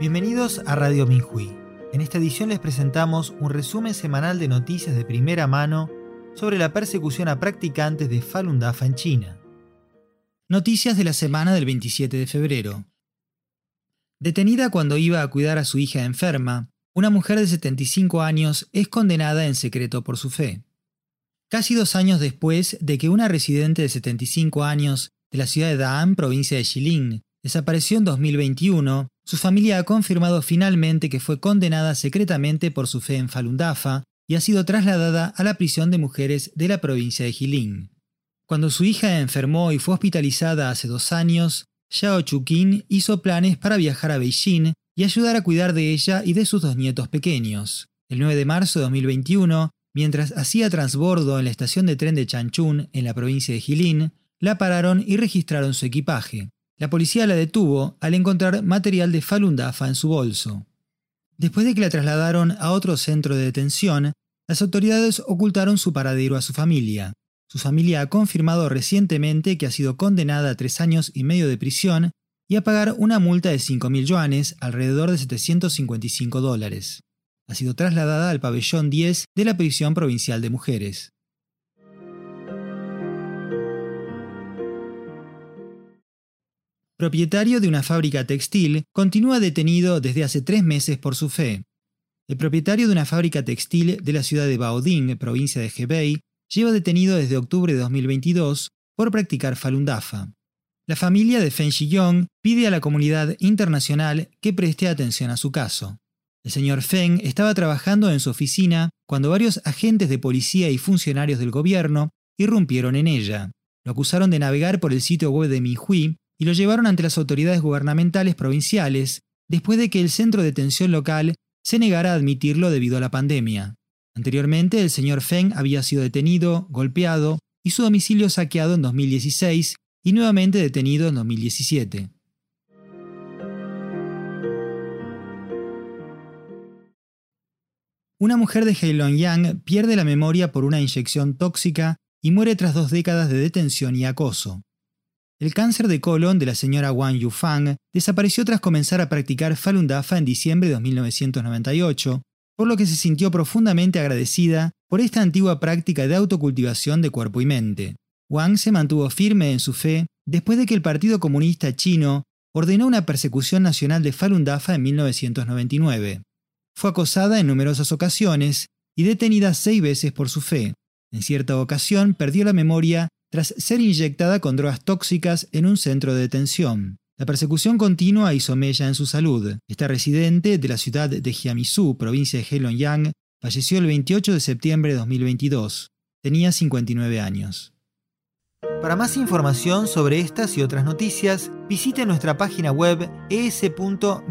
Bienvenidos a Radio Minhui. En esta edición les presentamos un resumen semanal de noticias de primera mano sobre la persecución a practicantes de Falun Dafa en China. Noticias de la semana del 27 de febrero. Detenida cuando iba a cuidar a su hija enferma, una mujer de 75 años es condenada en secreto por su fe. Casi dos años después de que una residente de 75 años de la ciudad de Da'an, provincia de Jilin, desapareció en 2021, su familia ha confirmado finalmente que fue condenada secretamente por su fe en Falun Dafa y ha sido trasladada a la prisión de mujeres de la provincia de Jilin. Cuando su hija enfermó y fue hospitalizada hace dos años, Xiao Chuqin hizo planes para viajar a Beijing y ayudar a cuidar de ella y de sus dos nietos pequeños. El 9 de marzo de 2021, mientras hacía transbordo en la estación de tren de Changchun, en la provincia de Jilin, la pararon y registraron su equipaje. La policía la detuvo al encontrar material de Falun Dafa en su bolso. Después de que la trasladaron a otro centro de detención, las autoridades ocultaron su paradero a su familia. Su familia ha confirmado recientemente que ha sido condenada a tres años y medio de prisión y a pagar una multa de 5.000 yuanes, alrededor de 755 dólares. Ha sido trasladada al pabellón 10 de la prisión provincial de mujeres. Propietario de una fábrica textil, continúa detenido desde hace tres meses por su fe. El propietario de una fábrica textil de la ciudad de Baoding, provincia de Hebei, lleva detenido desde octubre de 2022 por practicar Falun Dafa. La familia de Feng Shiyong pide a la comunidad internacional que preste atención a su caso. El señor Feng estaba trabajando en su oficina cuando varios agentes de policía y funcionarios del gobierno irrumpieron en ella. Lo acusaron de navegar por el sitio web de Minhui y lo llevaron ante las autoridades gubernamentales provinciales después de que el centro de detención local se negara a admitirlo debido a la pandemia. Anteriormente, el señor Feng había sido detenido, golpeado y su domicilio saqueado en 2016 y nuevamente detenido en 2017. Una mujer de Heilongjiang pierde la memoria por una inyección tóxica y muere tras dos décadas de detención y acoso. El cáncer de colon de la señora Wang Yufang desapareció tras comenzar a practicar Falun Dafa en diciembre de 1998 por lo que se sintió profundamente agradecida por esta antigua práctica de autocultivación de cuerpo y mente. Wang se mantuvo firme en su fe después de que el Partido Comunista Chino ordenó una persecución nacional de Falun Dafa en 1999. Fue acosada en numerosas ocasiones y detenida seis veces por su fe. En cierta ocasión perdió la memoria tras ser inyectada con drogas tóxicas en un centro de detención. La persecución continua hizo mella en su salud. Esta residente de la ciudad de Jiamisu, provincia de Heilongjiang, falleció el 28 de septiembre de 2022. Tenía 59 años. Para más información sobre estas y otras noticias, visite nuestra página web es.minhui.org.